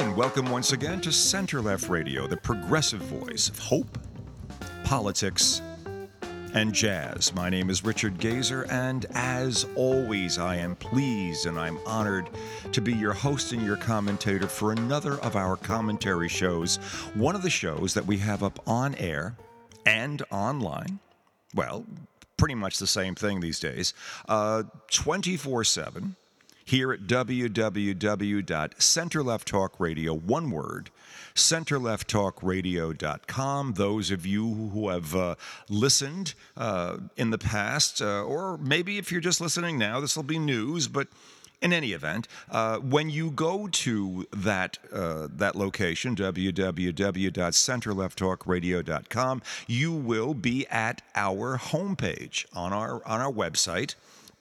and welcome once again to Center Left Radio, the progressive voice of hope, politics, and jazz. My name is Richard Gazer, and as always, I am pleased and I'm honored to be your host and your commentator for another of our commentary shows. One of the shows that we have up on air and online. Well, pretty much the same thing these days, 24 uh, 7 here at www.centerlefttalkradio, one word, centerlefttalkradio.com. Those of you who have uh, listened uh, in the past, uh, or maybe if you're just listening now, this will be news, but in any event, uh, when you go to that uh, that location, www.centerlefttalkradio.com, you will be at our homepage on our on our website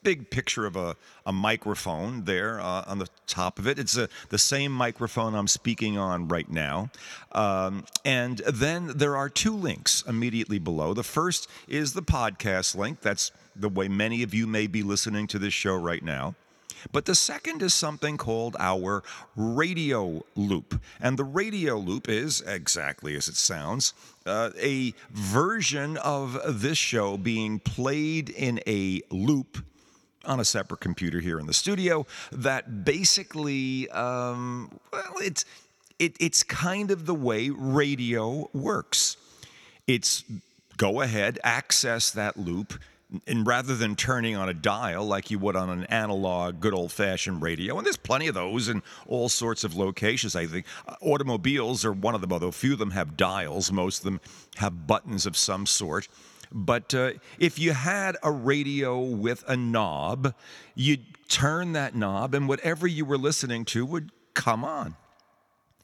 big picture of a, a microphone there uh, on the top of it. It's a, the same microphone I'm speaking on right now. Um, and then there are two links immediately below. The first is the podcast link. That's the way many of you may be listening to this show right now. But the second is something called our radio loop. And the radio loop is, exactly as it sounds, uh, a version of this show being played in a loop on a separate computer here in the studio that basically, um, well, it's it, it's kind of the way radio works. It's go ahead, access that loop, and rather than turning on a dial like you would on an analog, good old fashioned radio, and there's plenty of those in all sorts of locations, I think. Uh, automobiles are one of them, although few of them have dials, most of them have buttons of some sort. But uh, if you had a radio with a knob, you'd turn that knob, and whatever you were listening to would come on.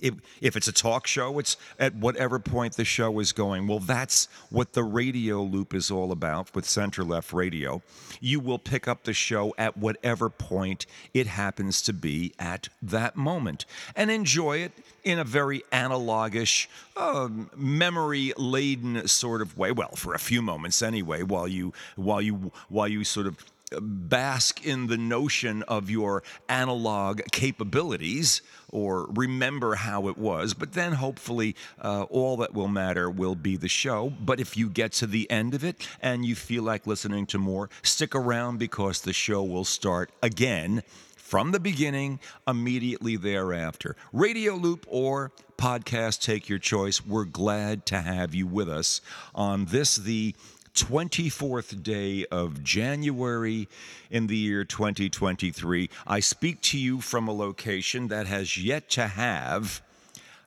If, if it's a talk show, it's at whatever point the show is going. Well, that's what the radio loop is all about with Center Left Radio. You will pick up the show at whatever point it happens to be at that moment and enjoy it in a very analogish, uh, memory-laden sort of way. Well, for a few moments anyway, while you while you while you sort of bask in the notion of your analog capabilities or remember how it was. But then hopefully, uh, all that will matter will be the show. But if you get to the end of it and you feel like listening to more, stick around because the show will start again from the beginning immediately thereafter. Radio Loop or podcast, take your choice. We're glad to have you with us on this, the 24th day of January in the year 2023. I speak to you from a location that has yet to have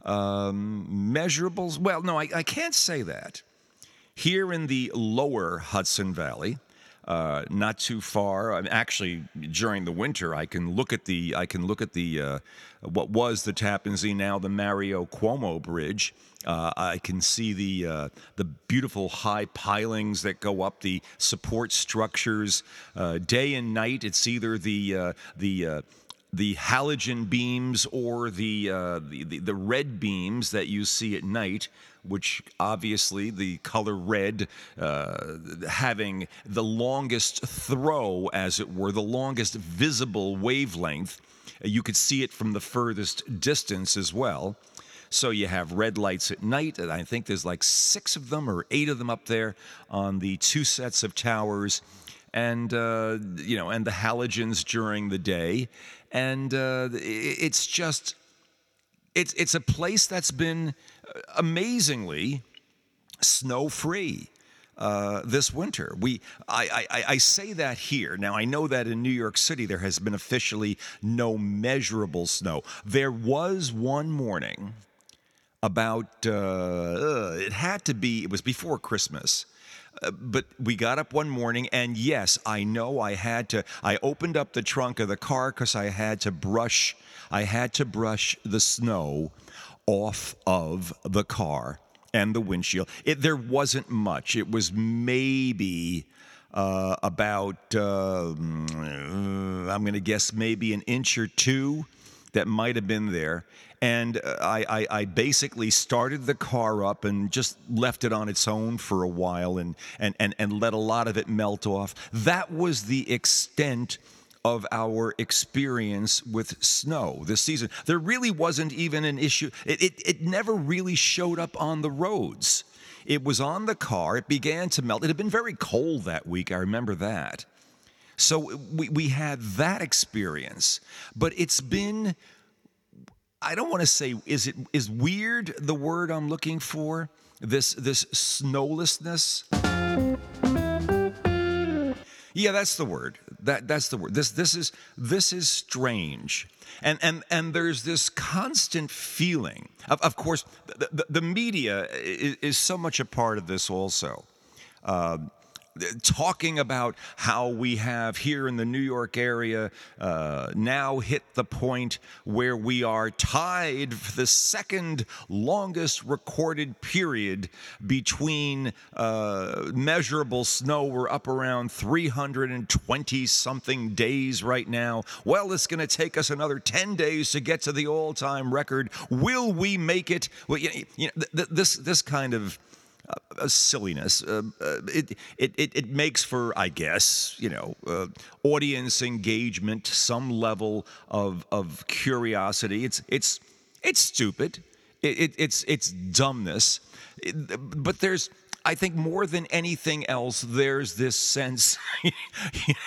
um, measurables. Well, no, I, I can't say that. Here in the lower Hudson Valley, uh, not too far. I mean, actually, during the winter, I can look at the I can look at the uh, what was the Tappan Zee, now the Mario Cuomo Bridge, uh, I can see the uh, the beautiful high pilings that go up the support structures uh, day and night. It's either the uh, the the halogen beams or the, uh, the, the, the red beams that you see at night, which obviously the color red uh, having the longest throw, as it were, the longest visible wavelength. You could see it from the furthest distance as well. So you have red lights at night, and I think there's like six of them or eight of them up there on the two sets of towers, and uh, you know, and the halogens during the day, and uh, it's just it's it's a place that's been amazingly snow free. Uh, this winter. We, I, I, I say that here. Now, I know that in New York City there has been officially no measurable snow. There was one morning about, uh, it had to be, it was before Christmas. Uh, but we got up one morning, and yes, I know I had to. I opened up the trunk of the car because I had to brush. I had to brush the snow off of the car and the windshield. It, there wasn't much. It was maybe uh, about. Uh, I'm going to guess maybe an inch or two that might have been there and I, I, I, basically started the car up and just left it on its own for a while and, and, and, and let a lot of it melt off. That was the extent of our experience with snow this season. There really wasn't even an issue, it, it, it never really showed up on the roads. It was on the car, it began to melt. It had been very cold that week, I remember that. So we, we had that experience, but it's been I don't want to say is it is weird the word I'm looking for this this snowlessness yeah that's the word. That that's the word. This this is this is strange. And and and there's this constant feeling of, of course the, the, the media is, is, so much a part of this also. Uh, talking about how we have here in the New York area uh, now hit the point where we are tied for the second longest recorded period between uh, measurable snow. We're up around 320 something days right now. Well, it's going to take us another 10 days to get to the all time record. Will we make it? Well, you know, th- th- this, this kind of a silliness. Uh, uh, it, it, it, it, makes for, I guess, you know, uh, audience engagement, some level of, of curiosity. It's, it's, it's stupid. It, it's, it's dumbness. but there's, I think more than anything else, there's this sense, you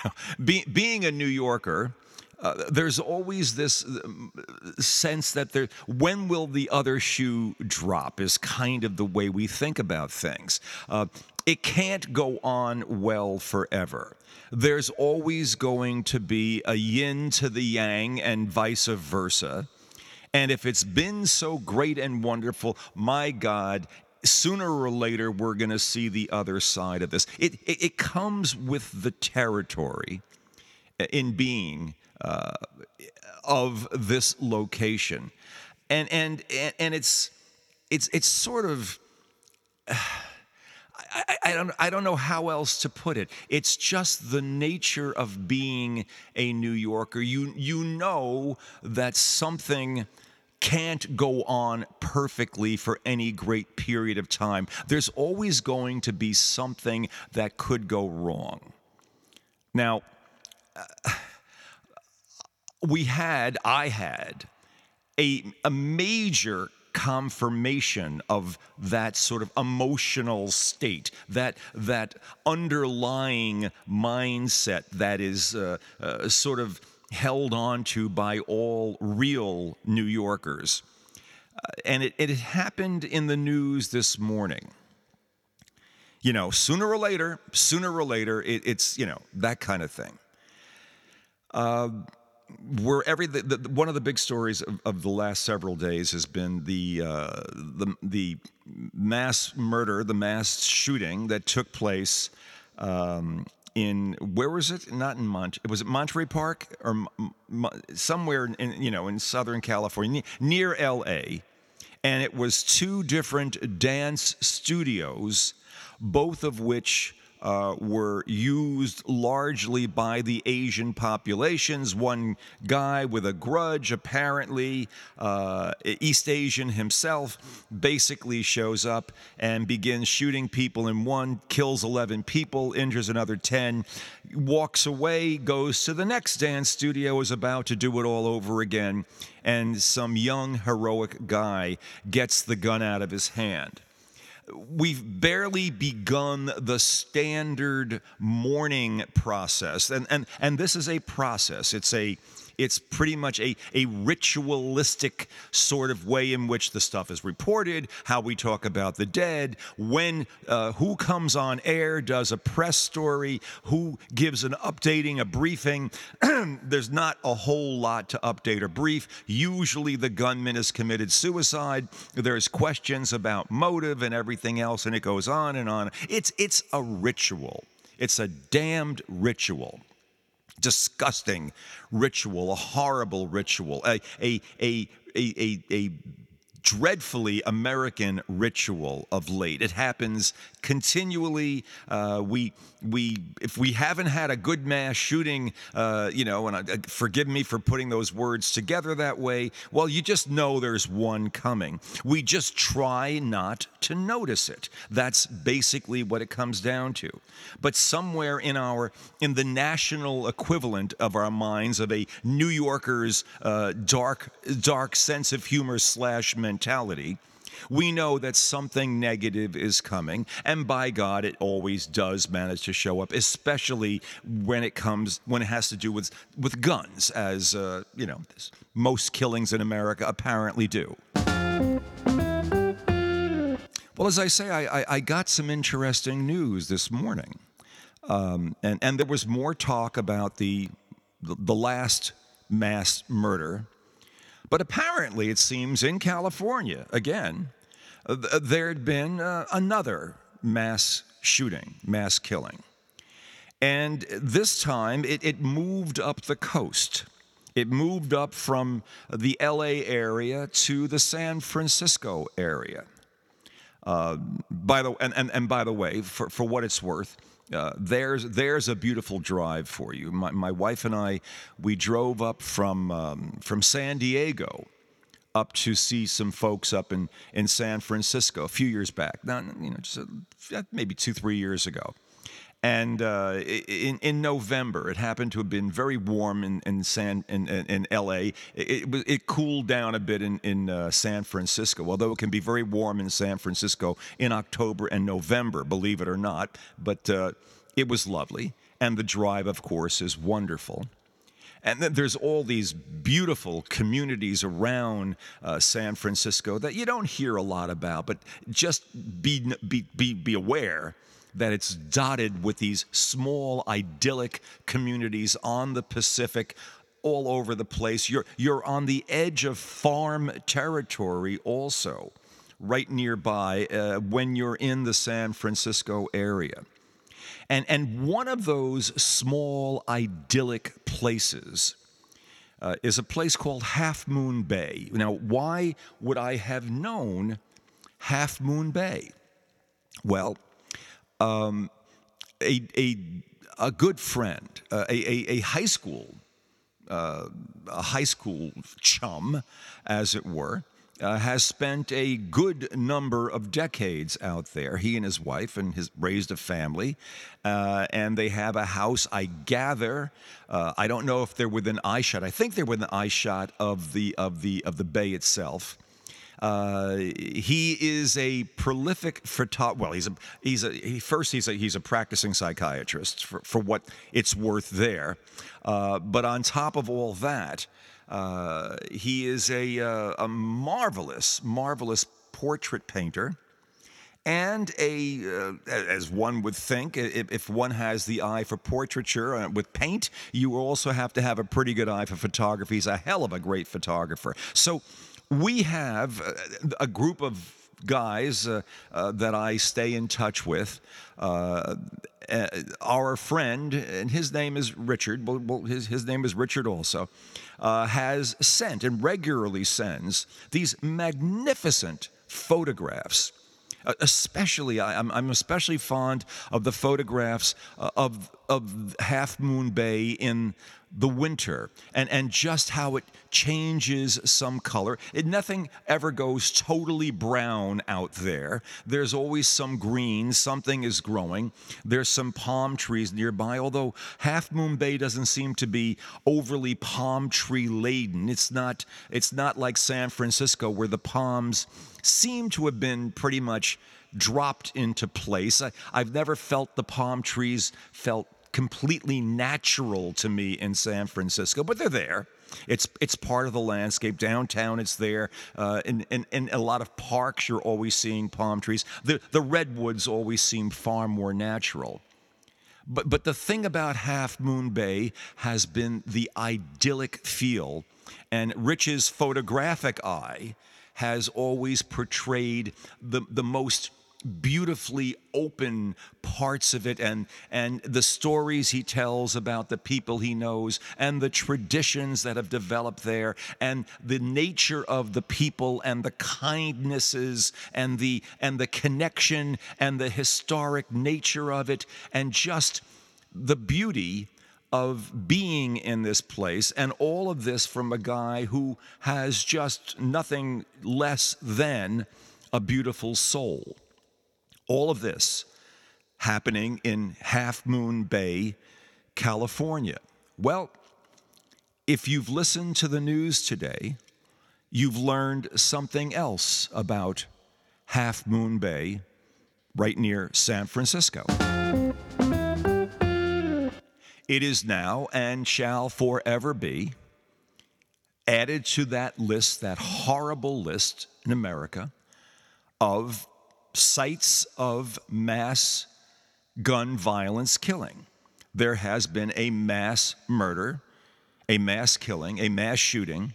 know, be, being a New Yorker, uh, there's always this um, sense that there, when will the other shoe drop is kind of the way we think about things. Uh, it can't go on well forever. There's always going to be a yin to the yang and vice versa. And if it's been so great and wonderful, my God, sooner or later we're going to see the other side of this. It, it, it comes with the territory in being uh, of this location, and and and it's it's it's sort of. I, I, don't I don't know how else to put it. It's just the nature of being a New Yorker. You you know that something can't go on perfectly for any great period of time. There's always going to be something that could go wrong. Now, uh, we had, I had, a, a major confirmation of that sort of emotional state, that that underlying mindset that is uh, uh, sort of held on to by all real New Yorkers. Uh, and it, it happened in the news this morning. You know, sooner or later, sooner or later, it, it's, you know, that kind of thing. Where every the, the, one of the big stories of, of, the last several days has been the uh, the the mass murder, the mass shooting that took place um, in where was it? Not in Mont. It was it Monterey Park or somewhere in you know in Southern California near L.A. And it was two different dance studios, both of which uh, were used largely by the Asian populations. One guy with a grudge, apparently, uh, East Asian himself, basically shows up and begins shooting people in one, kills 11 people, injures another 10, walks away, goes to the next dance studio, is about to do it all over again, and some young, heroic guy gets the gun out of his hand we've barely begun the standard mourning process. And and and this is a process. It's a it's pretty much a, a ritualistic sort of way in which the stuff is reported, how we talk about the dead, when uh, who comes on air, does a press story, who gives an updating, a briefing. There's not a whole lot to update or brief. Usually the gunman has committed suicide. There's questions about motive and everything else, and it goes on and on. It's it's a ritual. It's a damned ritual disgusting ritual, a horrible ritual, a, a, a, a, a, dreadfully American ritual of late. It happens continually. Uh, we we if we haven't had a good mass shooting, uh, you know, and uh, forgive me for putting those words together that way. Well, you just know there's one coming. We just try not to notice it. That's basically what it comes down to. But somewhere in our in the national equivalent of our minds of a New Yorker's uh, dark dark sense of humor slash mentality we know that something negative is coming, and by God, it always does manage to show up, especially when it comes when it has to do with with guns, as uh, you know, most killings in America apparently do. Well, as I say, I, I, I got some interesting news this morning, um, and and there was more talk about the the, the last mass murder but apparently, it seems in California, again, there had been uh, another mass shooting, mass killing. And this time it, it, moved up the coast. It moved up from the LA area to the San Francisco area. Uh, by the and, and, and by the way, for, for what it's worth, uh, there's there's a beautiful drive for you. My, my wife and I we drove up from um, from San Diego up to see some folks up in, in San Francisco a few years back. Now, you know, just a, maybe two three years ago. And uh, in, in November, it happened to have been very warm in, in, San, in, in, LA. It, it, it, cooled down a bit in, in uh, San Francisco, although it can be very warm in San Francisco in October and November, believe it or not. But uh, it was lovely. And the drive, of course, is wonderful. And then there's all these beautiful communities around uh, San Francisco that you don't hear a lot about, but just be, be, be, be aware that it's dotted with these small, idyllic communities on the Pacific all over the place. You're, you're on the edge of farm territory also, right nearby uh, when you're in the San Francisco area. And, and one of those small, idyllic places uh, is a place called Half Moon Bay. Now, why would I have known Half Moon Bay? Well, um, a, a, a good friend, uh, a, a, a, high school, uh, a high school chum, as it were, uh, has spent a good number of decades out there. He and his wife and his raised a family, uh, and they have a house. I gather. Uh, I don't know if they're within eyeshot. I think they're within eyeshot of the of the of the bay itself. Uh, he is a prolific photographer. Well, he's a he's a he, first he's a he's a practicing psychiatrist for, for what it's worth there. Uh, but on top of all that, uh, he is a uh, a marvelous marvelous portrait painter. And a, uh, as one would think, if, one has the eye for portraiture uh, with paint, you also have to have a pretty good eye for photography. He's a hell of a great photographer. So, we have uh, a group of guys uh, uh, that I stay in touch with. Uh, uh our friend, and his name is Richard, well, his, his name is Richard also, uh, has sent and regularly sends these magnificent photographs. Especially, I'm, I'm especially fond of the photographs of, of Half Moon Bay in the winter and, and just how it changes some color. It, nothing ever goes totally brown out there. There's always some green, something is growing. There's some palm trees nearby, although Half Moon Bay doesn't seem to be overly palm tree laden. It's not, it's not like San Francisco where the palms seem to have been pretty much dropped into place. I, I've never felt the palm trees felt completely natural to me in San Francisco, but they're there. It's it's part of the landscape. Downtown, it's there. Uh, in, in, in a lot of parks, you're always seeing palm trees. The the redwoods always seem far more natural. But but the thing about Half Moon Bay has been the idyllic feel, and Rich's photographic eye has always portrayed the the most beautifully open parts of it and and the stories he tells about the people he knows and the traditions that have developed there and the nature of the people and the kindnesses and the and the connection and the historic nature of it and just the beauty of being in this place, and all of this from a guy who has just nothing less than a beautiful soul. All of this happening in Half Moon Bay, California. Well, if you've listened to the news today, you've learned something else about Half Moon Bay right near San Francisco. It is now and shall forever be added to that list, that horrible list in America of sites of mass gun violence killing. There has been a mass murder, a mass killing, a mass shooting,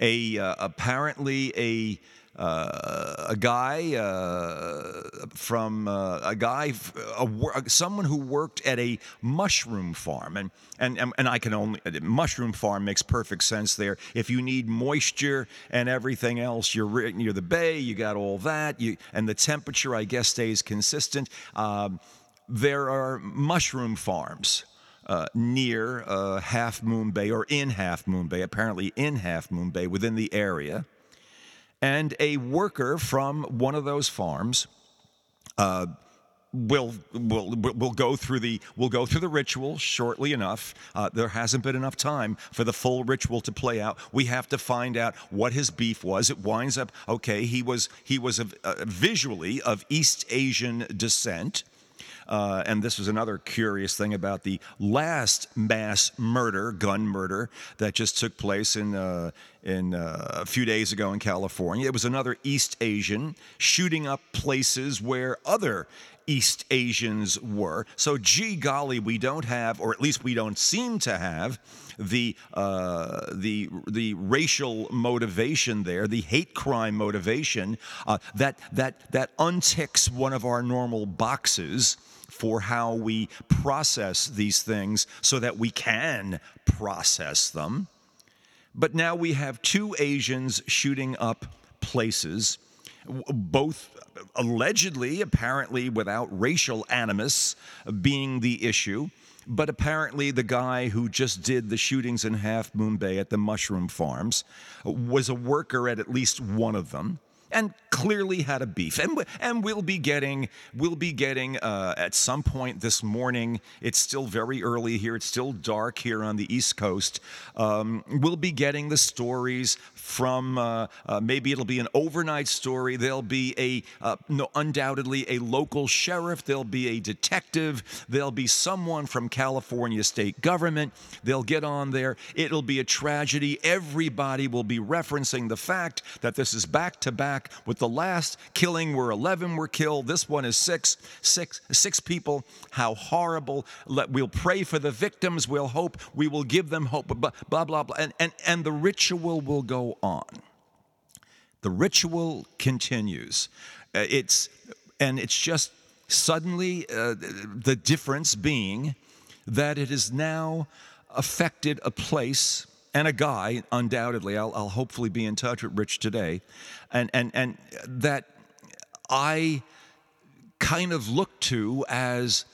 a uh, apparently a a guy uh, from uh, a guy, a, someone who worked at a mushroom farm, and, and and I can only mushroom farm makes perfect sense there. If you need moisture and everything else, you're near the bay, you got all that, you and the temperature I guess stays consistent. Um, there are mushroom farms. Uh, near uh, Half Moon Bay or in Half Moon Bay, apparently in Half Moon Bay within the area and a worker from one of those farms uh, will will will go through the will go through the ritual shortly enough. Uh, there hasn't been enough time for the full ritual to play out. We have to find out what his beef was. It winds up okay. He was he was a, a visually of East Asian descent. Uh, and this was another curious thing about the last mass murder, gun murder, that just took place in, uh, in uh, a few days ago in California. It was another East Asian shooting up places where other East Asians were. So, gee golly, we don't have, or at least we don't seem to have, the uh, the the racial motivation there, the hate crime motivation uh, that that that unticks one of our normal boxes for how we process these things so that we can process them. But now we have two Asians shooting up places, both allegedly, apparently without racial animus being the issue. But apparently, the guy who just did the shootings in Half Moon Bay at the mushroom farms was a worker at at least one of them and clearly had a beef. And and we'll be getting we'll be getting uh, at some point this morning. It's still very early here. It's still dark here on the east coast. Um, we'll be getting the stories from uh, uh, maybe it'll be an overnight story. There'll be a uh, no, undoubtedly a local sheriff. There'll be a detective. There'll be someone from California state government. They'll get on there. It'll be a tragedy. Everybody will be referencing the fact that this is back to back with the last killing where 11 were killed. This one is six, six, six people. How horrible. Let, we'll pray for the victims. We'll hope. We will give them hope. Blah, blah, blah. blah. And, and, and the ritual will go on. The ritual continues. Uh, it's, and it's just suddenly uh, the difference being that it has now affected a place and a guy, undoubtedly. I'll, I'll hopefully be in touch with Rich today, and and and that I kind of look to as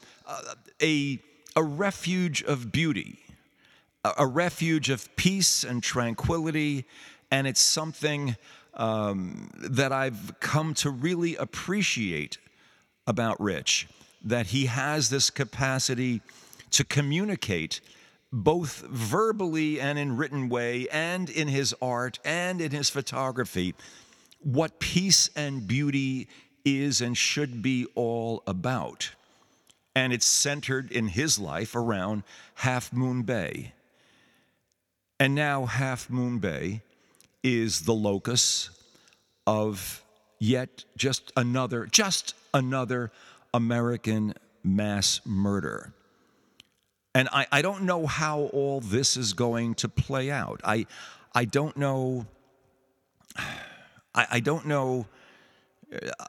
a a refuge of beauty, a, refuge of peace and tranquility, and it's something um, that I've come to really appreciate about Rich. That he has this capacity to communicate both verbally and in written way, and in his art and in his photography, what peace and beauty is and should be all about. And it's centered in his life around Half Moon Bay. And now Half Moon Bay is the locus of yet just another, just another American mass murder. And I, I don't know how all this is going to play out. I, I don't know. I, I don't know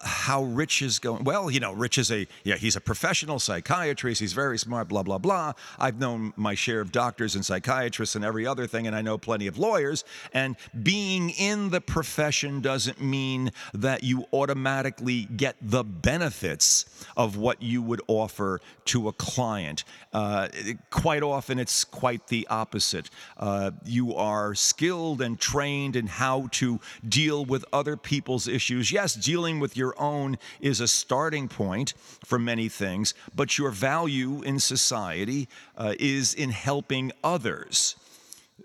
how Rich is going. Well, you know, Rich is a yeah, he's a professional psychiatrist. He's very smart. Blah blah blah. I've known my share of doctors and psychiatrists and every other thing, and I know plenty of lawyers. And being in the profession doesn't mean that you automatically get the benefits of what you would offer to a client. Uh, quite often, it's quite the opposite. Uh, you are skilled and trained in how to deal with other people's issues. Yes, dealing dealing with your own is a starting point for many things, but your value in society uh, is in helping others.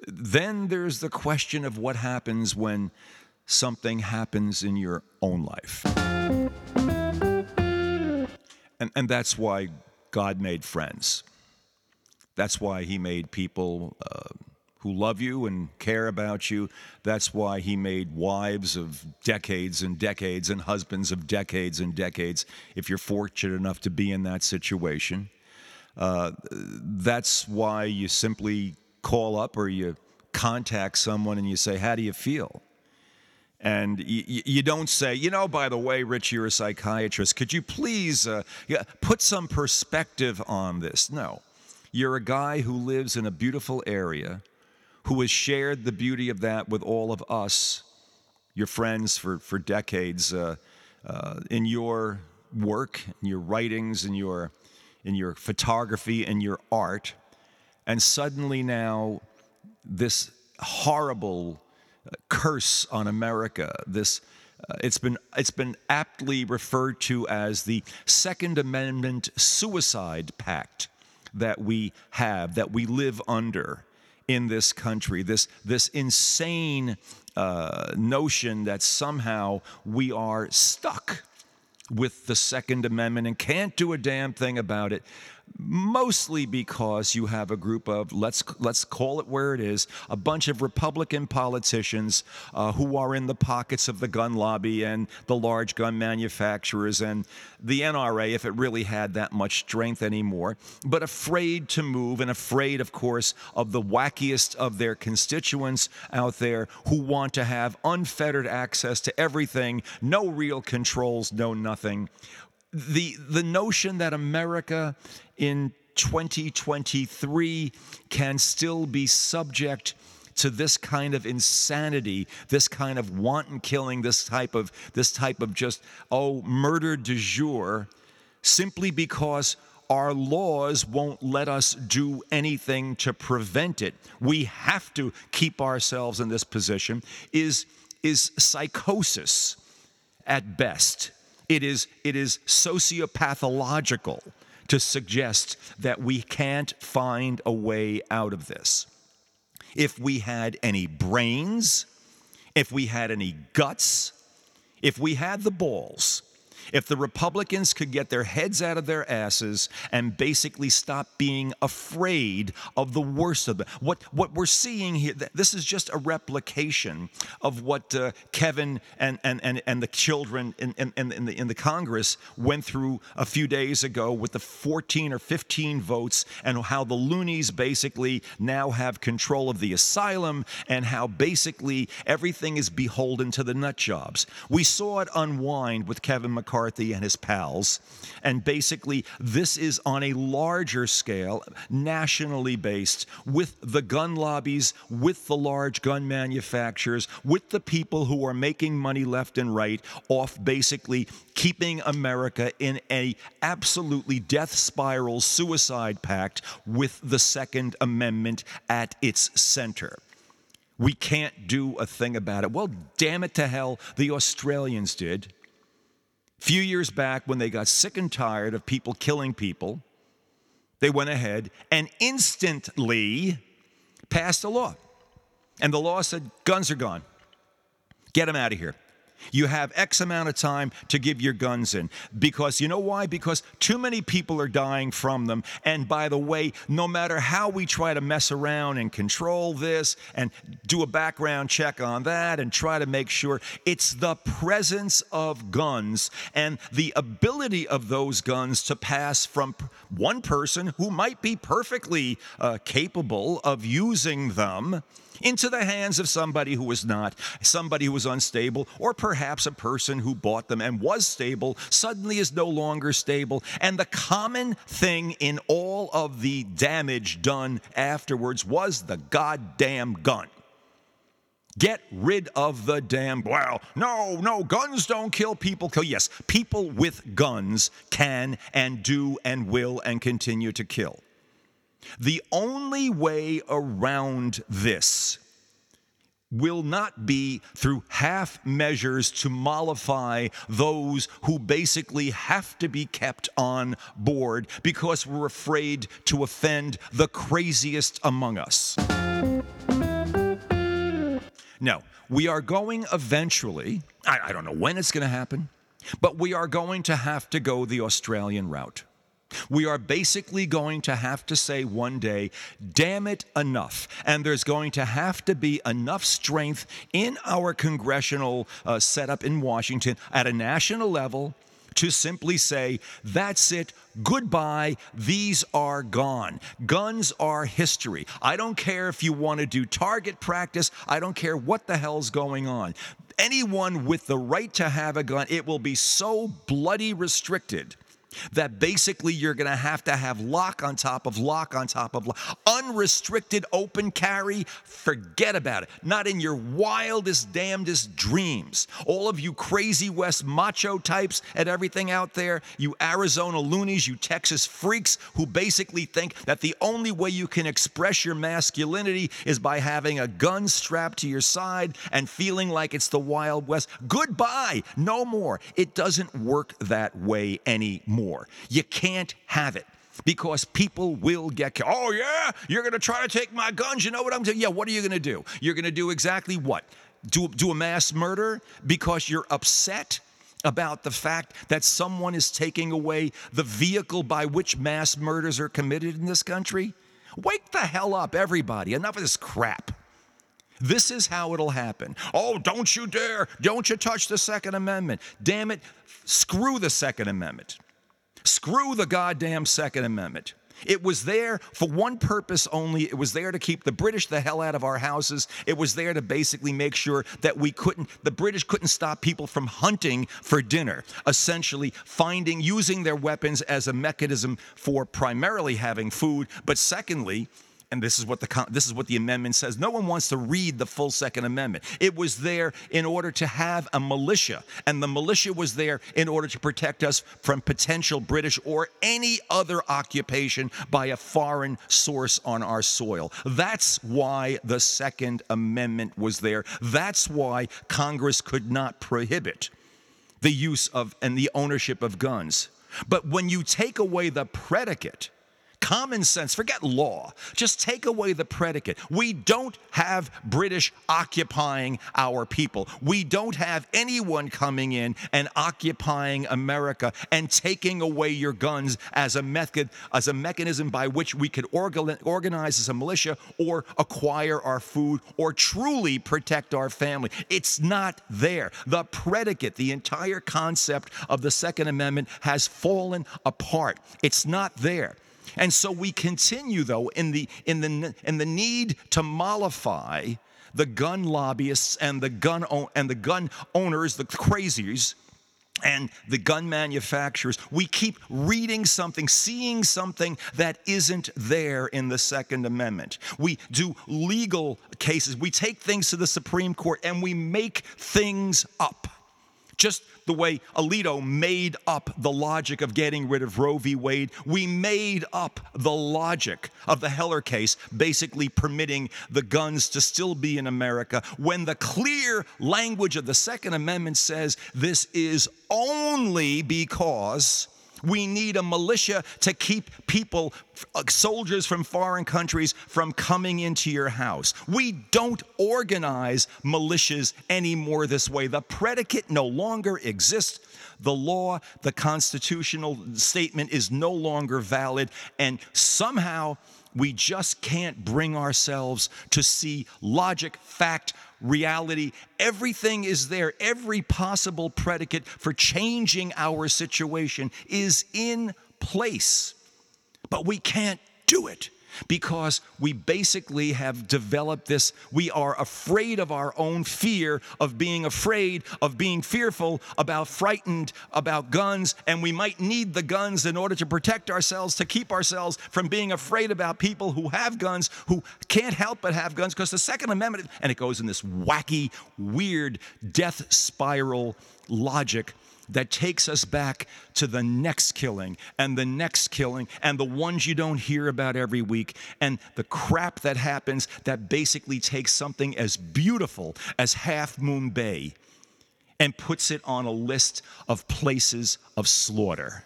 Then there's the question of what happens when something happens in your own life. And, and that's why God made friends. That's why He made people. Uh, who love you and care about you. That's why he made wives of decades and decades and husbands of decades and decades, if you're fortunate enough to be in that situation. Uh, that's why you simply call up or you contact someone and you say, How do you feel? And you, you, don't say, you know, by the way, Rich, you're a psychiatrist. Could you please uh, put some perspective on this? No. You're a guy who lives in a beautiful area who has shared the beauty of that with all of us, your friends, for, for decades uh, uh, in your work, in your writings, in your, in your photography, and your art. And suddenly now, this horrible uh, curse on America, this uh, it's been it's been aptly referred to as the Second Amendment suicide pact that we have that we live under in this country. This, this insane uh, notion that somehow we are stuck with the Second Amendment and can't do a damn thing about it mostly because you have a group of let's let's call it where it is a bunch of republican politicians uh, who are in the pockets of the gun lobby and the large gun manufacturers and the nra if it really had that much strength anymore but afraid to move and afraid of course of the wackiest of their constituents out there who want to have unfettered access to everything no real controls no nothing the the notion that America in 2023 can still be subject to this kind of insanity, this kind of wanton killing, this type of this type of just oh murder de jour, simply because our laws won't let us do anything to prevent it. We have to keep ourselves in this position. Is is psychosis at best. It is, it is sociopathological to suggest that we can't find a way out of this. If we had any brains, if we had any guts, if we had the balls, if the Republicans could get their heads out of their asses and basically stop being afraid of the worst of. What, what we're seeing here, this is just a replication of what uh, Kevin and, and, and, and the children in, in, in, the, in the Congress went through a few days ago with the 14 or 15 votes and how the loonies basically now have control of the asylum and how basically everything is beholden to the nut jobs. We saw it unwind with Kevin McCarthy McCarthy and his pals. And basically, this is on a larger scale, nationally based, with the gun lobbies, with the large gun manufacturers, with the people who are making money left and right off basically keeping America in a absolutely death spiral suicide pact with the Second Amendment at its center. We can't do a thing about it. Well, damn it to hell, the Australians did few years back when they got sick and tired of people killing people, they went ahead and instantly passed a law. And the law said guns are gone. Get them out of here. You have X amount of time to give your guns in. Because you know why? Because too many people are dying from them. And by the way, no matter how we try to mess around and control this and do a background check on that and try to make sure it's the presence of guns and the ability of those guns to pass from one person who might be perfectly uh, capable of using them into the hands of somebody who was not, somebody who was unstable, or perhaps a person who bought them and was stable suddenly is no longer stable. And the common thing in all of the damage done afterwards was the goddamn gun. Get rid of the damn. Well, no, no, guns don't kill people. Kill. Yes, people with guns can and do and will and continue to kill. The only way around this will not be through half measures to mollify those who basically have to be kept on board because we're afraid to offend the craziest among us. No, we are going eventually, I, I don't know when it's going to happen, but we are going to have to go the Australian route. We are basically going to have to say one day, damn it, enough. And there's going to have to be enough strength in our congressional uh, setup in Washington at a national level to simply say, that's it, goodbye, these are gone. Guns are history. I don't care if you want to do target practice, I don't care what the hell's going on. Anyone with the right to have a gun, it will be so bloody restricted that basically you're going to have to have lock on top of lock on top of lock. Unrestricted open carry, forget about it. Not in your wildest, damnedest dreams. All of you crazy West macho types and everything out there, you Arizona loonies, you Texas freaks who basically think that the only way you can express your masculinity is by having a gun strapped to your side and feeling like it's the Wild West. Goodbye, no more. It doesn't work that way anymore more. You can't have it because people will get killed. Oh, yeah, you're going to try to take my guns. You know what I'm doing? Yeah, what are you going to do? You're going to do exactly what? Do, do a mass murder because you're upset about the fact that someone is taking away the vehicle by which mass murders are committed in this country? Wake the hell up, everybody. Enough of this crap. This is how it'll happen. Oh, don't you dare. Don't you touch the Second Amendment. Damn it. Screw the Second Amendment. Screw the goddamn Second Amendment. It was there for one purpose only. It was there to keep the British the hell out of our houses. It was there to basically make sure that we couldn't, the British couldn't stop people from hunting for dinner, essentially finding, using their weapons as a mechanism for primarily having food, but secondly, and this is what the this is what the amendment says. No one wants to read the full Second Amendment. It was there in order to have a militia, and the militia was there in order to protect us from potential British or any other occupation by a foreign source on our soil. That's why the Second Amendment was there. That's why Congress could not prohibit the use of and the ownership of guns. But when you take away the predicate Common sense, forget law. Just take away the predicate. We don't have British occupying our people. We don't have anyone coming in and occupying America and taking away your guns as a method, as a mechanism by which we could organize as a militia or acquire our food or truly protect our family. It's not there. The predicate, the entire concept of the Second Amendment has fallen apart. It's not there. And so we continue, though, in the, in the, in the need to mollify the gun lobbyists and the gun, and the gun owners, the crazies, and the gun manufacturers, we keep reading something, seeing something that isn't there in the Second Amendment. We do legal cases, we take things to the Supreme Court, and we make things up. Just the way Alito made up the logic of getting rid of Roe v. Wade, we made up the logic of the Heller case, basically permitting the guns to still be in America when the clear language of the Second Amendment says this is only because we need a militia to keep people, uh, soldiers from foreign countries, from coming into your house. We don't organize militias anymore this way. The predicate no longer exists. The law, the constitutional statement is no longer valid. And somehow, we just can't bring ourselves to see logic, fact, reality. Everything is there. Every possible predicate for changing our situation is in place. But we can't do it because we basically have developed this. We are afraid of our own fear, of being afraid, of being fearful, about frightened about guns, and we might need the guns in order to protect ourselves, to keep ourselves from being afraid about people who have guns, who can't help but have guns, because the Second Amendment, and it goes in this wacky, weird death spiral logic that takes us back to the next killing and the next killing and the ones you don't hear about every week and the crap that happens that basically takes something as beautiful as Half Moon Bay and puts it on a list of places of slaughter.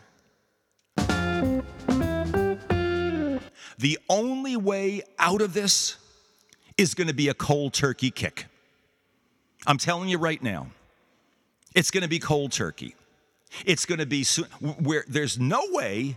The only way out of this is going to be a cold turkey kick. I'm telling you right now. It's going to be cold turkey. It's going to be where there's no way,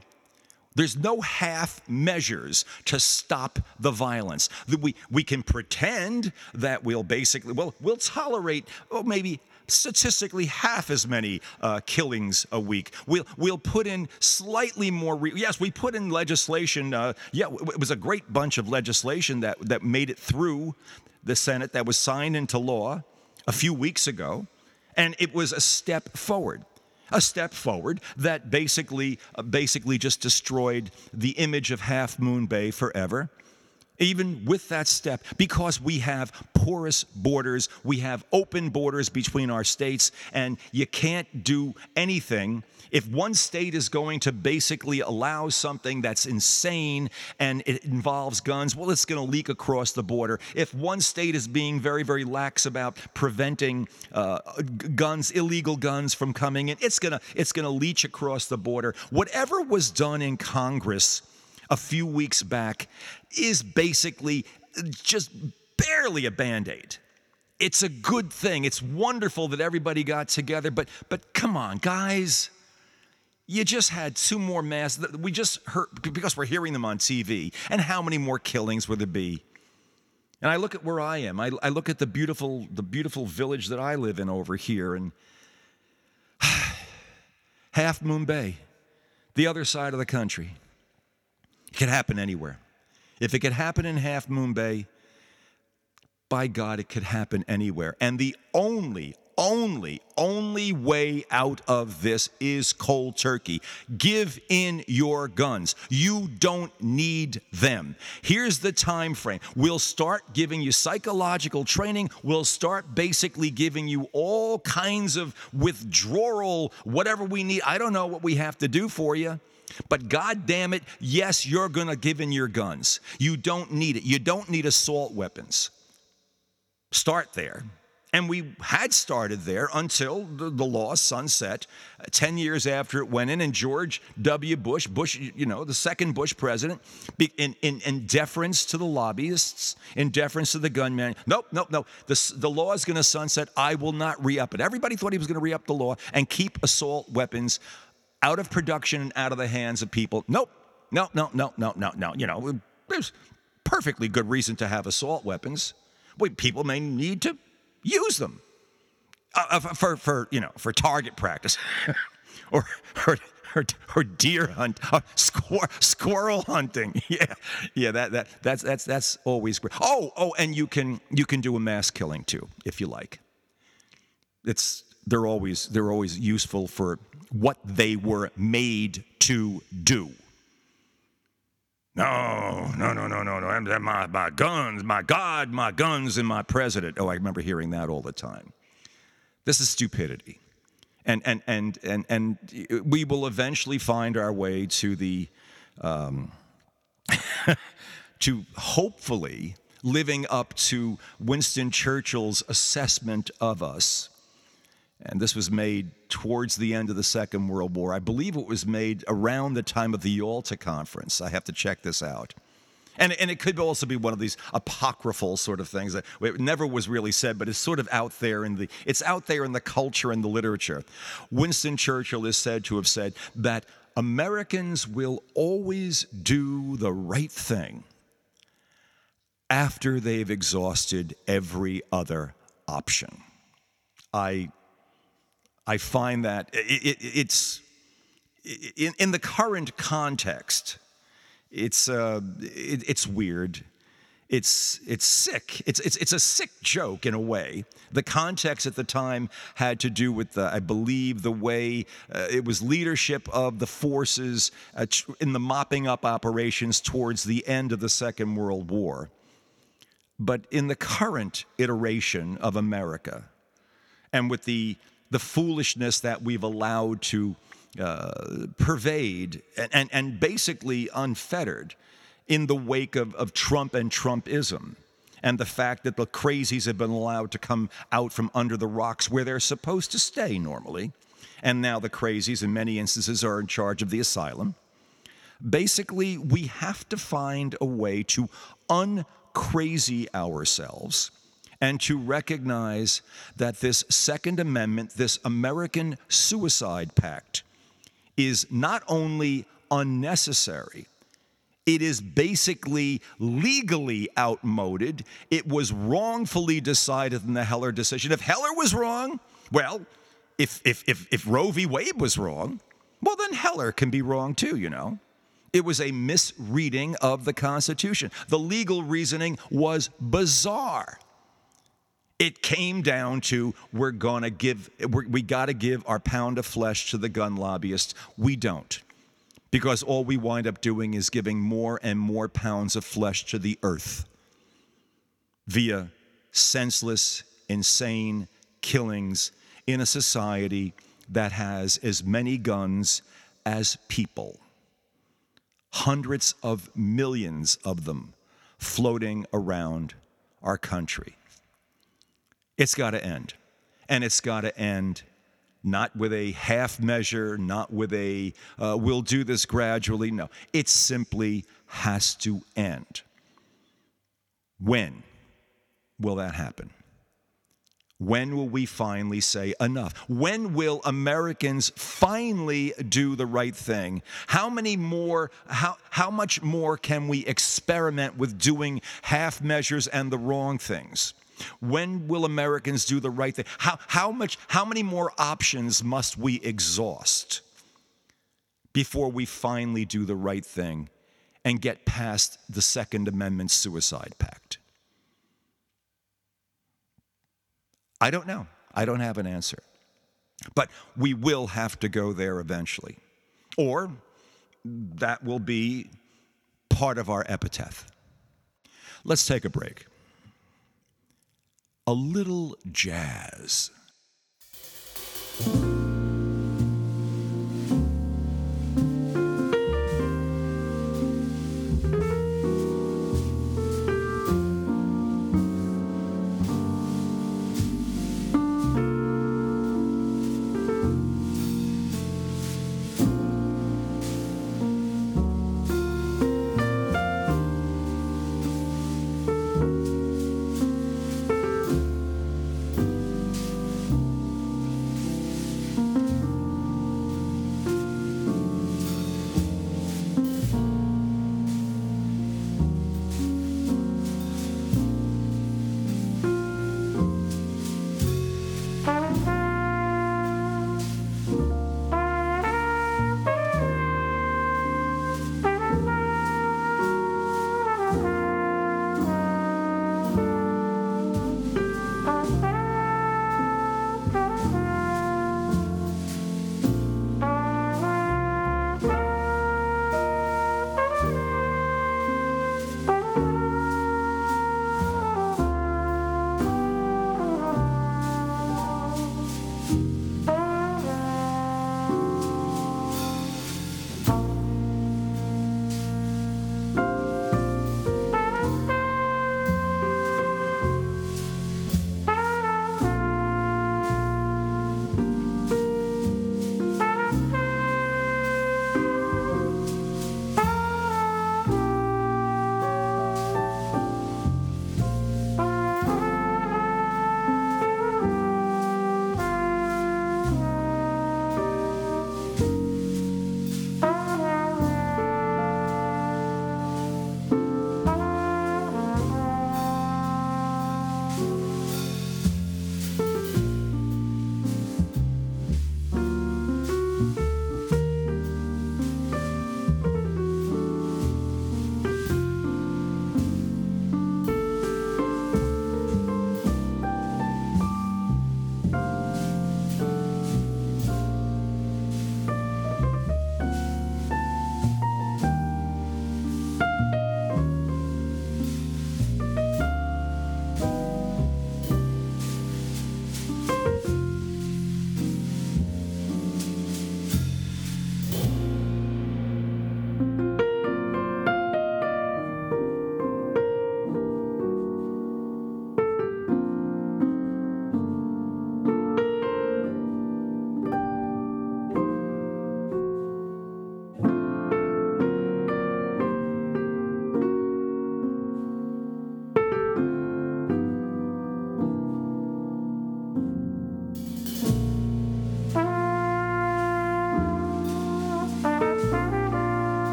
there's no half measures to stop the violence. We, we can pretend that we'll basically, well, we'll tolerate, oh, maybe statistically half as many uh, killings a week. We'll we'll put in slightly more. Re- yes, we put in legislation. Uh, yeah, it was a great bunch of legislation that that made it through the Senate that was signed into law a few weeks ago. And it was a step forward a step forward that basically uh, basically just destroyed the image of half moon bay forever even with that step because we have porous borders we have open borders between our states and you can't do anything if one state is going to basically allow something that's insane and it involves guns, well, it's going to leak across the border. If one state is being very, very lax about preventing uh, guns, illegal guns from coming in, it's going to it's going to leach across the border. Whatever was done in Congress a few weeks back is basically just barely a band aid it's a good thing. It's wonderful that everybody got together, but but come on, guys you just had two more mass we just heard because we're hearing them on TV. And how many more killings would there be? And I look at where I am. I, I look at the beautiful, the beautiful village that I live in over here, and Half Moon Bay, the other side of the country. It could happen anywhere. If it could happen in Half Moon Bay, by God, it could happen anywhere. And the only, only, only way out of this is cold turkey. Give in your guns. You don't need them. Here's the time frame. We'll start giving you psychological training. We'll start basically giving you all kinds of withdrawal, whatever we need. I don't know what we have to do for you. But God damn it, yes, you're going to give in your guns. You don't need it. You don't need assault weapons. Start there. And we had started there until the, the, law sunset uh, 10 years after it went in. And George W. Bush, Bush, you know, the second Bush president, in, in, in deference to the lobbyists, in deference to the gunman, nope, nope, nope. The, the law is going to sunset. I will not re up it. Everybody thought he was going to re up the law and keep assault weapons out of production and out of the hands of people. Nope, no, no, no, no, no, no. You know, there's perfectly good reason to have assault weapons. Wait, people may need to use them uh, uh for, for, you know, for target practice or, or, or, or, deer hunt, uh, squir- squirrel hunting. Yeah, yeah, that, that, that's, that's, that's always great. Oh, oh, and you can, you can do a mass killing too, if you like. It's, they're always, they're always useful for what they were made to do. No, no, no, no, no, no. My, my guns, my God, my guns, and my president. Oh, I remember hearing that all the time. This is stupidity. And, and, and, and, and we will eventually find our way to the, um, to hopefully living up to Winston Churchill's assessment of us and this was made towards the end of the Second World War. I believe it was made around the time of the Yalta Conference. I have to check this out. And, and it could also be one of these apocryphal sort of things that it never was really said, but it's sort of out there in the it's out there in the culture and the literature. Winston Churchill is said to have said that Americans will always do the right thing after they've exhausted every other option. I I find that it, it, it's in, in the current context, it's uh, it, it's weird. It's it's sick. It's it's it's a sick joke in a way. The context at the time had to do with the, I believe, the way uh, it was leadership of the forces uh, in the mopping up operations towards the end of the Second World War. But in the current iteration of America, and with the the foolishness that we've allowed to uh, pervade and, and, and basically unfettered in the wake of, of Trump and Trumpism and the fact that the crazies have been allowed to come out from under the rocks where they're supposed to stay normally. And now the crazies, in many instances, are in charge of the asylum. Basically, we have to find a way to uncrazy ourselves and to recognize that this Second Amendment, this American Suicide Pact, is not only unnecessary, it is basically legally outmoded. It was wrongfully decided in the Heller decision. If Heller was wrong, well, if, if, if, if Roe v. Wade was wrong, well, then Heller can be wrong too, you know. It was a misreading of the Constitution. The legal reasoning was bizarre. It came down to we're to give, we got to give our pound of flesh to the gun lobbyists. We don't. Because all we wind up doing is giving more and more pounds of flesh to the earth via senseless, insane killings in a society that has as many guns as people. Hundreds of millions of them floating around our country. It's got to end. And it's got to end not with a half measure, not with a uh, we'll do this gradually. No, it simply has to end. When will that happen? When will we finally say enough? When will Americans finally do the right thing? How many more, how, how much more can we experiment with doing half measures and the wrong things? When will Americans do the right thing? How, how, much, how many more options must we exhaust before we finally do the right thing and get past the Second Amendment suicide pact? I don't know. I don't have an answer. But we will have to go there eventually. Or that will be part of our epitaph. Let's take a break a little jazz.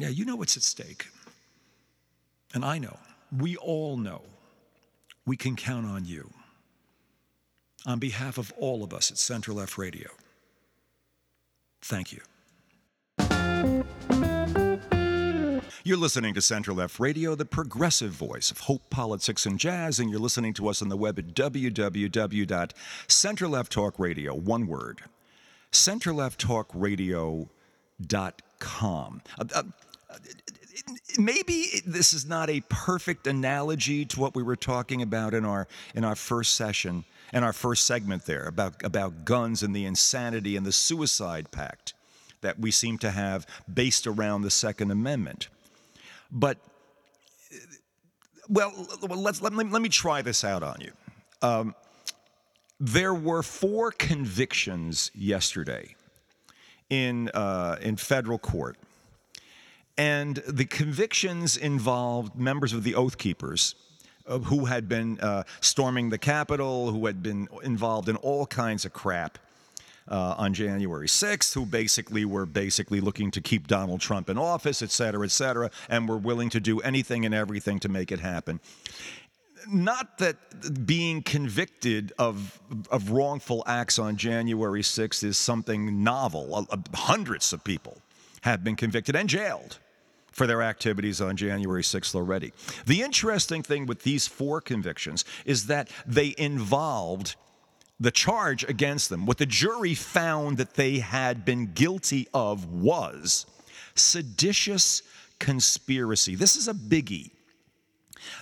Yeah, you know what's at stake. And I know, we all know, we can count on you. On behalf of all of us at Center Left Radio, Thank you. You're listening to Center Left Radio, the progressive voice of hope, politics, and jazz, and you're listening to us on the web at www.centerlefttalkradio, one word, centerlefttalkradio.com. Uh, uh, maybe this is not a perfect analogy to what we were talking about in our in our first session in our first segment there about about guns and the insanity and the suicide pact that we seem to have based around the second amendment. But well let's let me, let me try this out on you. Um, there were four convictions yesterday in uh, in federal court and the convictions involved members of the Oath Keepers uh, who had been uh, storming the Capitol, who had been involved in all kinds of crap. Uh, on January 6th, who basically were basically looking to keep Donald Trump in office, et cetera, et cetera, and were willing to do anything and everything to make it happen. Not that being convicted of, of wrongful acts on January 6th is something novel. Hundreds of people have been convicted and jailed for their activities on January 6th already. The interesting thing with these four convictions is that they involved the charge against them. What the jury found that they had been guilty of was seditious conspiracy. This is a biggie.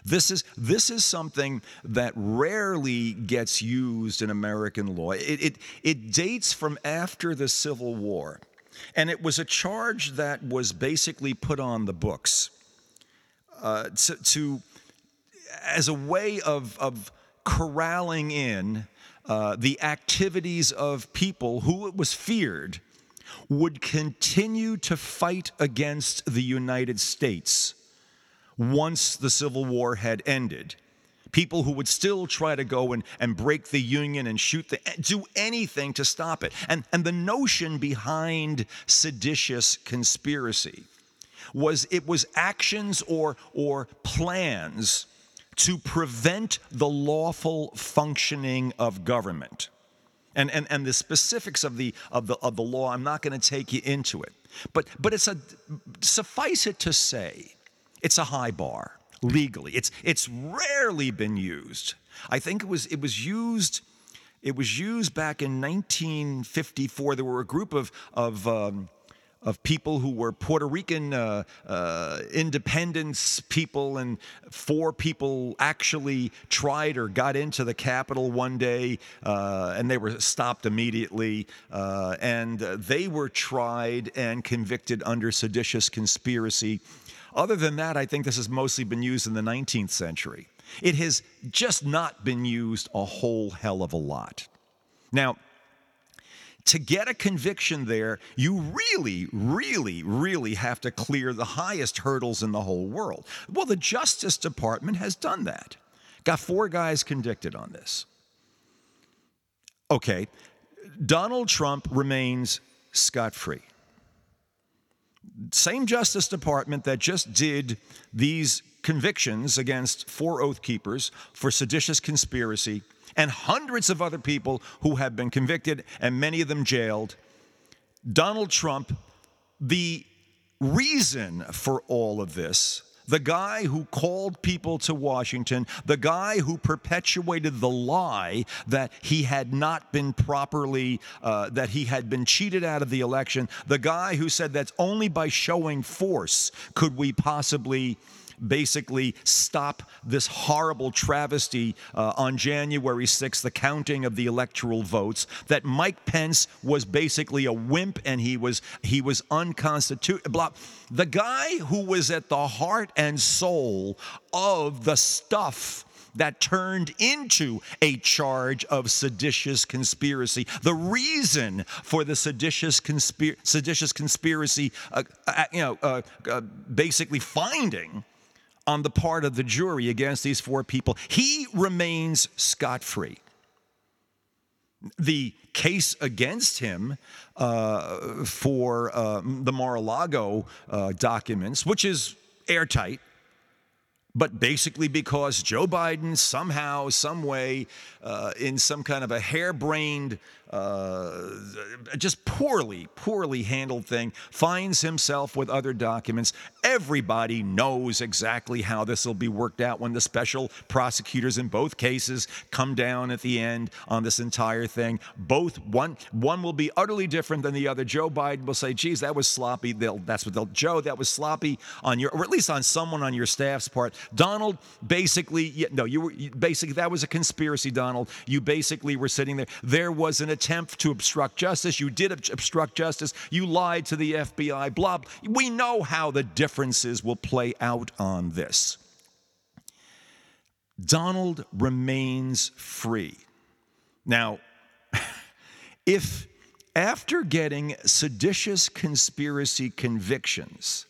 This is, this is something that rarely gets used in American law. It, it, it dates from after the Civil War. And it was a charge that was basically put on the books uh, to, to, as a way of, of corralling in uh, the activities of people who it was feared would continue to fight against the United States once the Civil War had ended people who would still try to go and, and break the union and shoot the eh, do anything to stop it. And and the notion behind seditious conspiracy was it was actions or or plans to prevent the lawful functioning of government. And, and, and the specifics of the, of the, of the law, I'm not going to take you into it. But, but it's a, suffice it to say, it's a high bar legally. It's it's rarely been used. I think it was it was used it was used back in 1954. There were a group of of um, of people who were Puerto Rican uh, uh, independence people, and four people actually tried or got into the Capitol one day, uh, and they were stopped immediately. Uh, and they were tried and convicted under seditious conspiracy. Other than that, I think this has mostly been used in the 19th century. It has just not been used a whole hell of a lot. Now, to get a conviction there, you really, really, really have to clear the highest hurdles in the whole world. Well, the Justice Department has done that. Got four guys convicted on this. Okay, Donald Trump remains scot free. Same Justice Department that just did these convictions against four Oath Keepers for seditious conspiracy and hundreds of other people who have been convicted and many of them jailed. Donald Trump, the reason for all of this, the guy who called people to Washington, the guy who perpetuated the lie that he had not been properly, uh, that he had been cheated out of the election, the guy who said that only by showing force could we possibly basically stop this horrible travesty uh, on January 6th, the counting of the electoral votes, that Mike Pence was basically a wimp and he was he was unconstitutional. The guy who was at the heart and soul of the stuff that turned into a charge of seditious conspiracy. The reason for the seditious, conspir- seditious conspiracy, uh, uh, you know, uh, uh basically finding on the part of the jury against these four people. He remains scot free. The case against him uh, for uh, the Mar a Lago uh, documents, which is airtight, but basically because Joe Biden somehow, some way, uh, in some kind of a harebrained uh, just poorly, poorly handled thing, finds himself with other documents. Everybody knows exactly how this will be worked out when the special prosecutors in both cases come down at the end on this entire thing. Both one one will be utterly different than the other. Joe Biden will say, "Geez, that was sloppy." They'll, that's what they'll. Joe, that was sloppy on your, or at least on someone on your staff's part. Donald, basically, no, you were basically that was a conspiracy. Donald, you basically were sitting there. There was an attempt to obstruct justice. You did obstruct justice. You lied to the FBI. Blah. We know how the differences will play out on this. Donald remains free. Now, if after getting seditious conspiracy convictions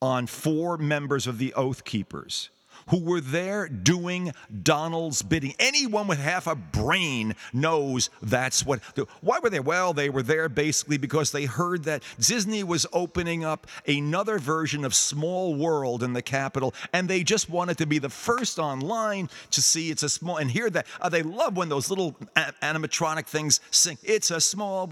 on four members of the Oath Keepers, who were there doing Donald's bidding. Anyone with half a brain knows that's what. Why were they? Well, they were there basically because they heard that Disney was opening up another version of Small World in the Capitol, and they just wanted to be the first online to see it's a small and hear that. Uh, they love when those little animatronic things sing. It's a small.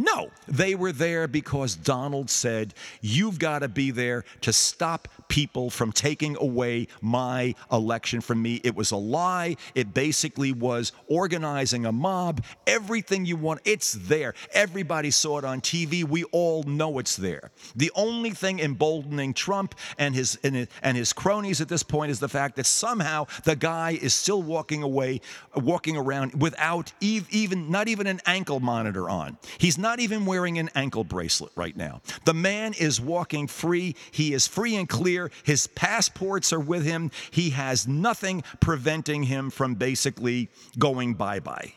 No, they were there because Donald said, You've got to be there to stop people from taking away my election from me. It was a lie. It basically was organizing a mob. Everything you want, it's there. Everybody saw it on TV. We all know it's there. The only thing emboldening Trump and his, and his cronies at this point is the fact that somehow the guy is still walking away, walking around without even, not even an ankle monitor on. He's not not even wearing an ankle bracelet right now. The man is walking free. He is free and clear. His passports are with him. He has nothing preventing him from basically going bye bye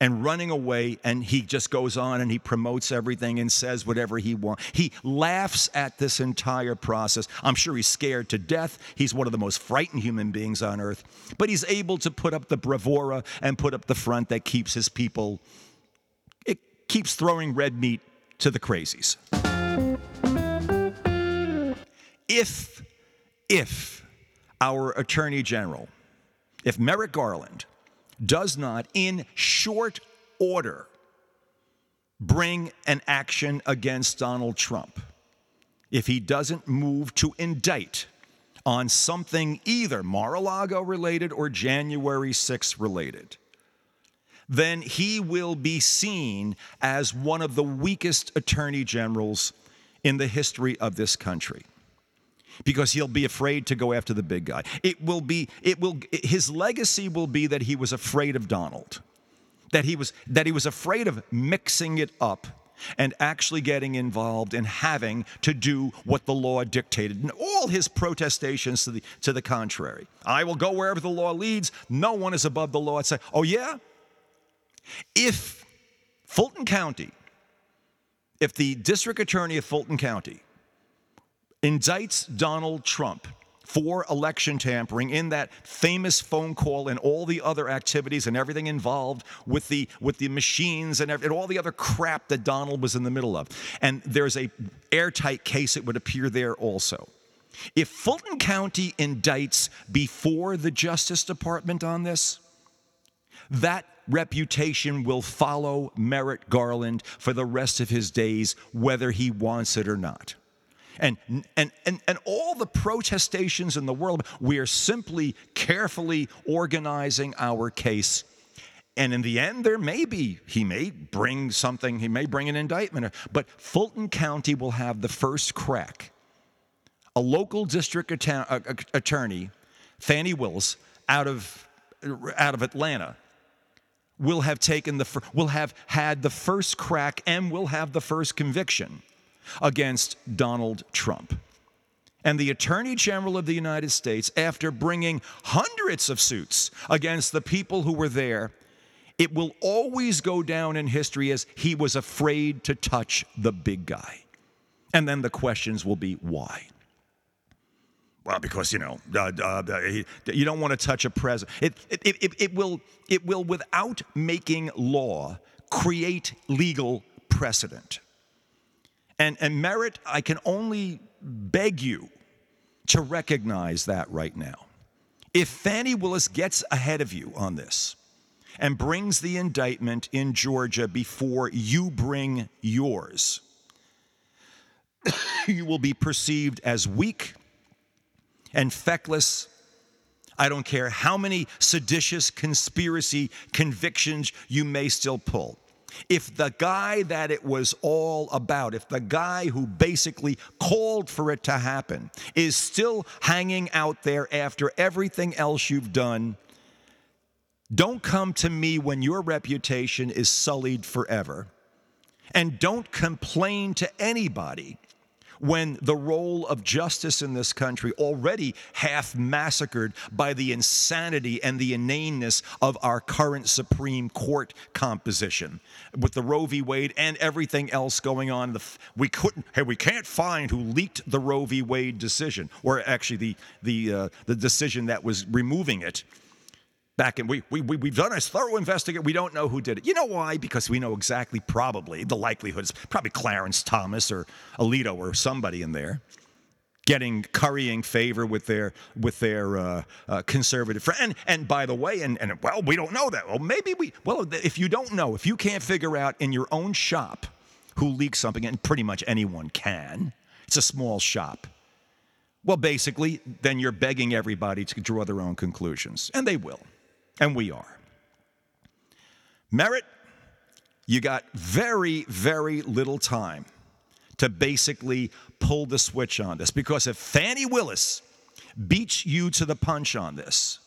and running away and he just goes on and he promotes everything and says whatever he wants. He laughs at this entire process. I'm sure he's scared to death. He's one of the most frightened human beings on earth, but he's able to put up the bravura and put up the front that keeps his people keeps throwing red meat to the crazies. If, if our Attorney General, if Merrick Garland does not, in short order, bring an action against Donald Trump, if he doesn't move to indict on something either Mar a Lago related or January 6th related, then he will be seen as one of the weakest attorney generals in the history of this country because he'll be afraid to go after the big guy. It will be it will his legacy will be that he was afraid of Donald. That he was that he was afraid of mixing it up and actually getting involved in having to do what the law dictated. And all his protestations to the to the contrary. I will go wherever the law leads. No one is above the law. It's like, oh yeah? If Fulton County, if the district attorney of Fulton County indicts Donald Trump for election tampering in that famous phone call and all the other activities and everything involved with the with the machines and, and all the other crap that Donald was in the middle of. And there's a airtight case it would appear there also. If Fulton County indicts before the Justice Department on this, that reputation will follow Merrick Garland for the rest of his days, whether he wants it or not. And, and, and, and all the protestations in the world, we are simply carefully organizing our case. And in the end, there may be, he may bring something, he may bring an indictment, but Fulton County will have the first crack. A local district uh, attorney, Fani Wills, out of, out of Atlanta, will have taken the will have had the first crack and will have the first conviction against Donald Trump. And the Attorney General of the United States, after bringing hundreds of suits against the people who were there, it will always go down in history as he was afraid to touch the big guy. And then the questions will be why? Well, because you know, uh, uh, you don't want to touch a president. It, it, it, it, will, it will, without making law, create legal precedent. And, and Merrick, I can only beg you to recognize that right now. If Fani Willis gets ahead of you on this and brings the indictment in Georgia before you bring yours, you will be perceived as weak and feckless. I don't care how many seditious conspiracy convictions you may still pull. If the guy that it was all about, if the guy who basically called for it to happen is still hanging out there after everything else you've done, don't come to me when your reputation is sullied forever. And don't complain to anybody when the role of justice in this country, already half massacred by the insanity and the inaneness of our current Supreme Court composition, with the Roe v. Wade and everything else going on, we couldn't, hey, we can't find who leaked the Roe v. Wade decision, or actually the the uh, the decision that was removing it back and we, we, we've done a thorough investigation. We don't know who did it. You know why? Because we know exactly, probably, the likelihood is probably Clarence Thomas or Alito or somebody in there getting currying favor with their with their uh, uh, conservative friend. And, and by the way, and, and well, we don't know that. Well, maybe we. Well, if you don't know, if you can't figure out in your own shop who leaked something, and pretty much anyone can, it's a small shop. Well, basically, then you're begging everybody to draw their own conclusions, and they will. And we are. Merrick, you got very, very little time to basically pull the switch on this because if Fani Willis beats you to the punch on this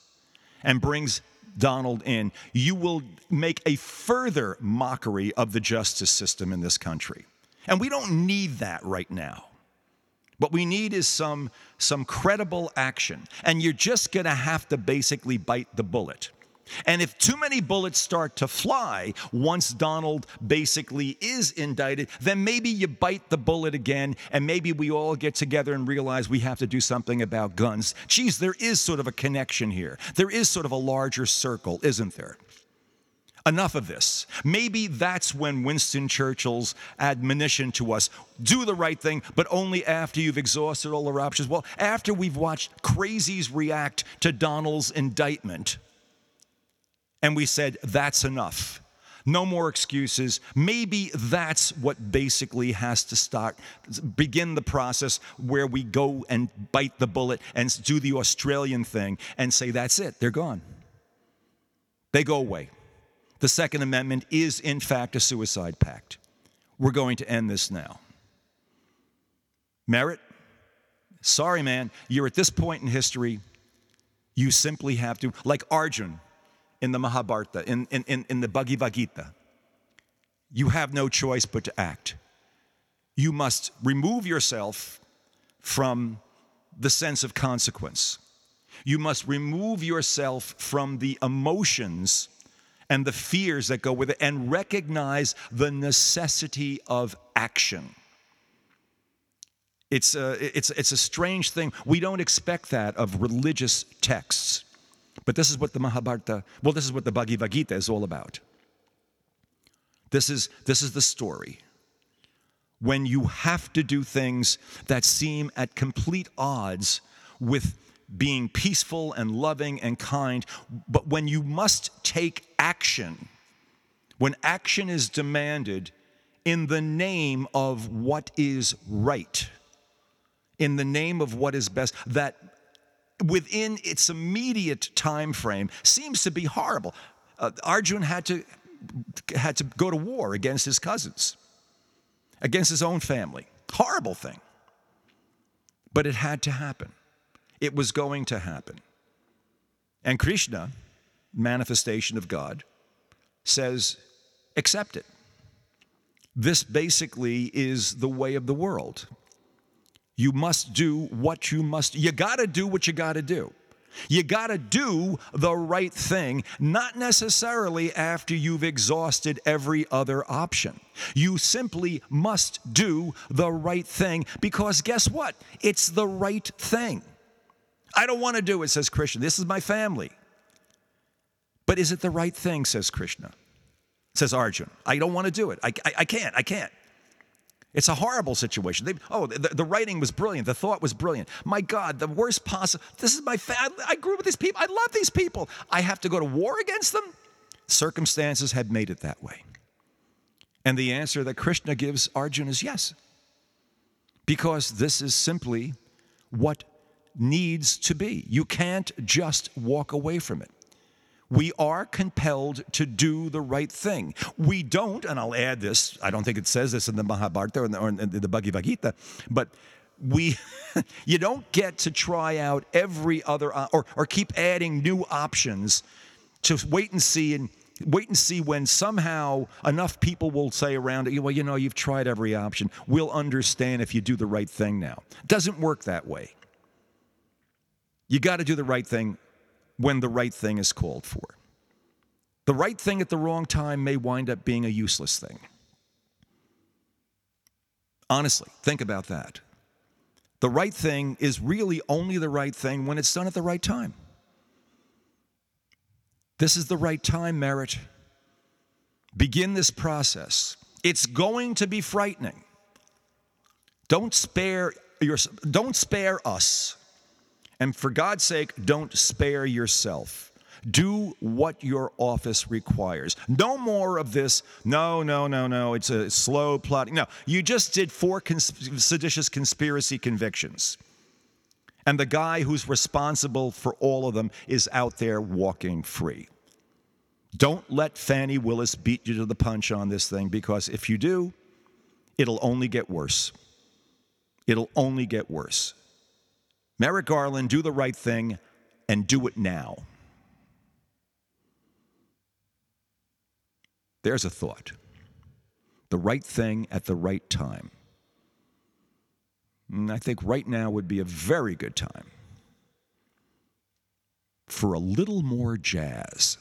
and brings Donald in, you will make a further mockery of the justice system in this country. And we don't need that right now. What we need is some, some credible action. And you're just going to have to basically bite the bullet. And if too many bullets start to fly once Donald basically is indicted, then maybe you bite the bullet again, and maybe we all get together and realize we have to do something about guns. Geez, there is sort of a connection here. There is sort of a larger circle, isn't there? Enough of this. Maybe that's when Winston Churchill's admonition to us do the right thing, but only after you've exhausted all our options. Well, after we've watched crazies react to Donald's indictment and we said, that's enough. No more excuses. Maybe that's what basically has to start, begin the process where we go and bite the bullet and do the Australian thing and say, that's it, they're gone. They go away. The Second Amendment is, in fact, a suicide pact. We're going to end this now. Merrick, sorry, man, you're at this point in history, you simply have to, like Arjun in the Mahabharata, in, in, in the Bhagavad Gita, you have no choice but to act. You must remove yourself from the sense of consequence. You must remove yourself from the emotions and the fears that go with it and recognize the necessity of action. It's a, it's, it's a strange thing. We don't expect that of religious texts. But this is what the Mahabharata, well, this is what the Bhagavad Gita is all about. This is, this is the story. When you have to do things that seem at complete odds with being peaceful and loving and kind, but when you must take action, when action is demanded in the name of what is right, in the name of what is best, that within its immediate time frame seems to be horrible. Uh, Arjun had to had to go to war against his cousins, against his own family. Horrible thing. But it had to happen. It was going to happen. And Krishna, manifestation of God, says, accept it. This basically is the way of the world. You must do what you must. You got to do what you got to do. You got to do the right thing, not necessarily after you've exhausted every other option. You simply must do the right thing because guess what? It's the right thing. I don't want to do it, says Krishna. This is my family. But is it the right thing, says Krishna? Says Arjun. I don't want to do it. I, I, I can't. I can't. It's a horrible situation. They, oh, the, the, writing was brilliant. The thought was brilliant. My God, the worst possible. This is my family. I grew with these people. I love these people. I have to go to war against them? Circumstances had made it that way. And the answer that Krishna gives Arjuna is yes. Because this is simply what needs to be. You can't just walk away from it we are compelled to do the right thing. We don't, and I'll add this, I don't think it says this in the Mahabharata or in the, or in the Bhagavad Gita, but we you don't get to try out every other uh, or, or keep adding new options to wait and see and wait and see when somehow enough people will say around well you know you've tried every option. We'll understand if you do the right thing now. It doesn't work that way. You got to do the right thing when the right thing is called for. The right thing at the wrong time may wind up being a useless thing. Honestly, think about that. The right thing is really only the right thing when it's done at the right time. This is the right time, Merrick. Begin this process. It's going to be frightening. Don't spare your, don't spare us and for God's sake, don't spare yourself. Do what your office requires. No more of this, no, no, no, no, it's a slow plotting. No, you just did four cons- seditious conspiracy convictions. And the guy who's responsible for all of them is out there walking free. Don't let Fani Willis beat you to the punch on this thing because if you do, it'll only get worse. It'll only get worse. Merrick Garland, do the right thing and do it now. There's a thought. The right thing at the right time. And I think right now would be a very good time for a little more jazz.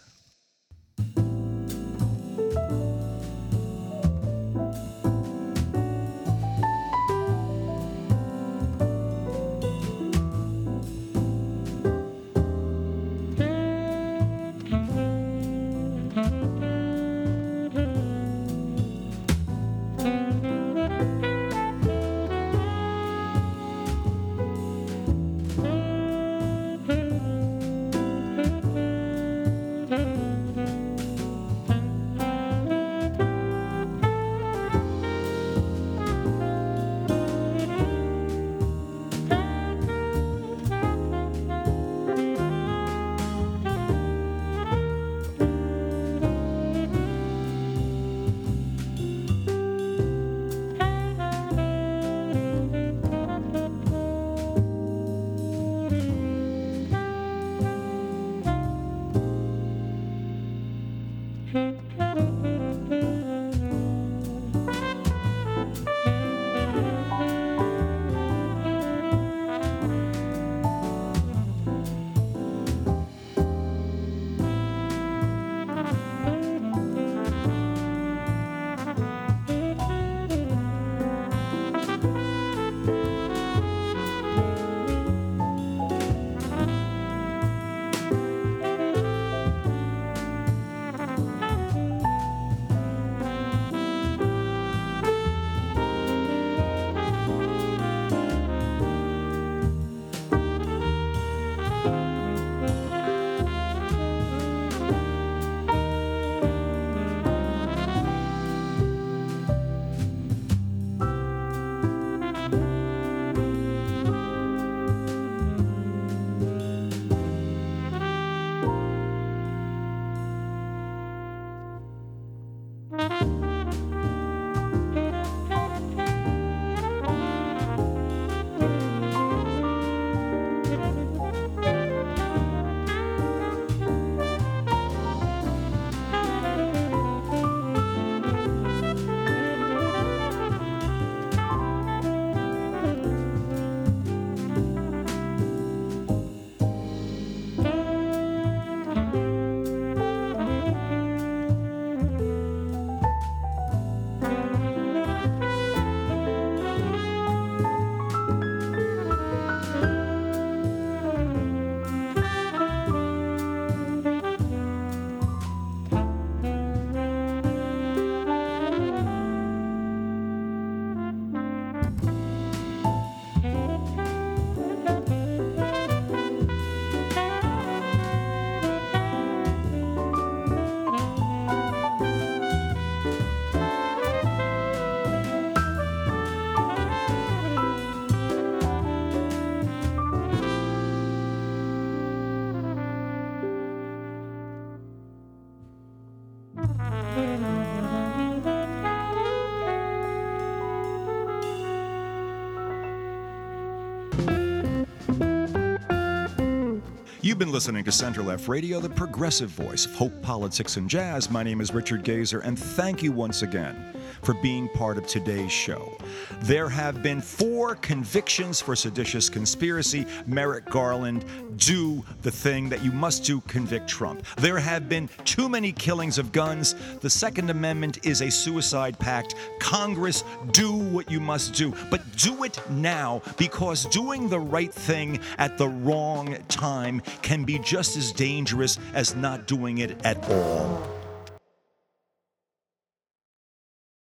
You've been listening to Center Left Radio, the progressive voice of hope, politics, and jazz. My name is Richard Gazer, and thank you once again for being part of today's show. There have been four convictions for seditious conspiracy. Merrick Garland, do the thing that you must do, convict Trump. There have been too many killings of guns. The Second Amendment is a suicide pact. Congress, do what you must do, but do it now because doing the right thing at the wrong time can be just as dangerous as not doing it at all.